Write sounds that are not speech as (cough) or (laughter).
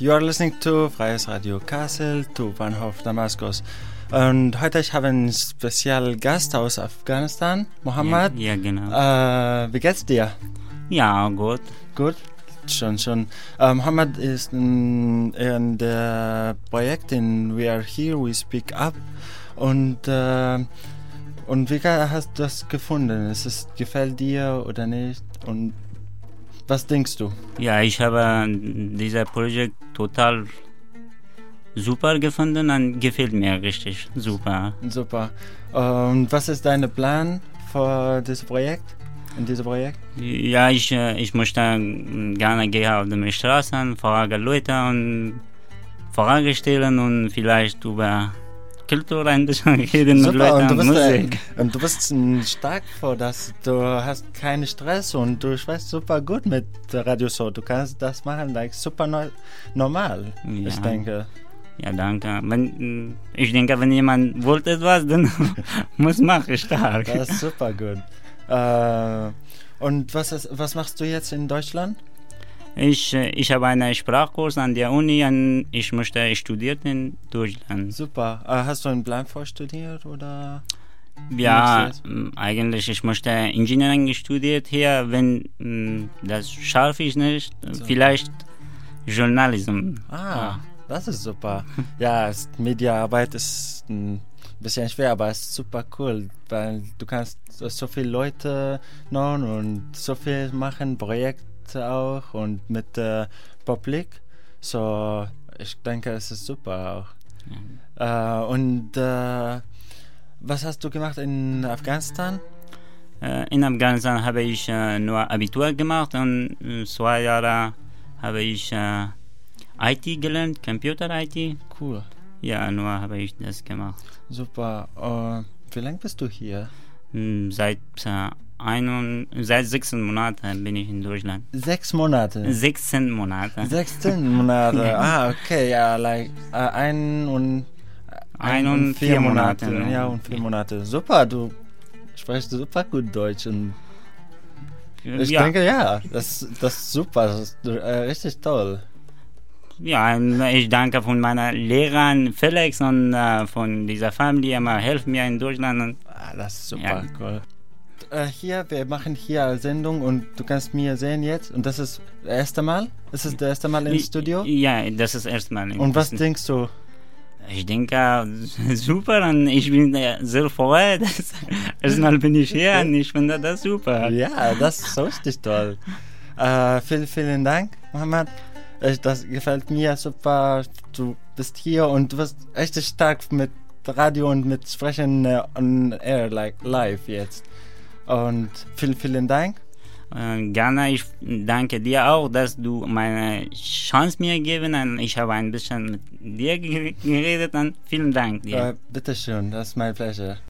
you are listening to Freies Radio Kassel, to Bahnhof Damaskus. Und heute ich habe einen speziellen Gast aus Afghanistan, Mohammed. Ja, ja genau. Äh, wie geht's dir? Ja, gut. Gut, schon, schon. Äh, Mohammed ist in, in der Projekt in We Are Here, We Speak Up. Und, äh, und wie hast du das gefunden? Ist es, gefällt dir oder nicht? Und was denkst du? Ja, ich habe dieses Projekt total super gefunden und gefällt mir richtig super. Super. Und was ist dein Plan für dieses Projekt? In diesem Projekt? Ja, ich, äh, ich möchte gerne gehen auf den Straßen, fragen Leute und Fragen stellen und vielleicht über Kultur ein bisschen reden mit Super, und du, Leuten und bist, Musik. äh, und du bist stark vor das. Du hast keinen Stress und du sprichst super gut mit Radio So. Du kannst das machen, like super neu, normal. Ja. Ich denke. Ja, danke. Wenn, ich denke, wenn jemand wollte etwas, dann (laughs) muss machen stark. Das ist super gut. Äh, und was, ist, was machst du jetzt in Deutschland? Ich, äh, ich habe einen Sprachkurs an der Uni und ich möchte studieren in Deutschland. Super. Äh, hast du einen Plan vor studiert oder? Ja, eigentlich, ich möchte Engineering studiert hier, wenn das schaffe ich nicht, vielleicht Journalism. Ah, das ist super. ja, Mediaarbeit ist ein bisschen schwer, aber es ist super cool, weil du kannst so viele Leute noch und so viel machen, Projekte auch und mit der Publik. So, ich denke, es ist super auch. Äh, und äh, was hast du gemacht in Afghanistan? Äh, In Afghanistan habe ich äh, nur Abitur gemacht und äh, zwei Jahre habe ich IT gelernt, Computer-IT. Cool, Ja, nur habe ich das gemacht. super. Wie lange bist du hier? Hm, Seit, äh, ein seit 16 Monaten bin ich in Deutschland. Sechs Monate. 16 Monate. 16 (laughs) Monate. Ah, okay, ja, like äh, ein und Ein und vier Monate, ne? Ja, und vier Monate. Super, du sprichst super gut Deutsch und ich ja, denke, ja, das, das ist super, das ist äh, richtig toll. ja, ich danke von meiner Lehrern Felix und äh, von dieser Familie, immer helfen mir in Deutschland. Ah, das ist super Ja. cool. Äh, hier, wir machen hier eine Sendung und du kannst mir sehen jetzt und das ist das erste Mal? Ist es das erste Mal im Studio? Ja, das ist erstmal. Und was denkst du? Ich denke, (laughs) super und ich bin äh, sehr froh. (laughs) dass- Erstmal bin ich hier und ich finde das super. Ja, das ist richtig toll. (laughs) Äh, vielen, vielen Dank, Mohammed. Äh, Das gefällt mir super. Du bist hier und du bist echt stark mit Radio und mit Sprechen äh, on air, like live jetzt. Und vielen, vielen Dank. Gerne, ich danke dir auch, dass du meine Chance mir gegeben und ich habe ein bisschen mit dir ge- geredet und vielen Dank dir. Äh, bitteschön, das ist mein Pleasure.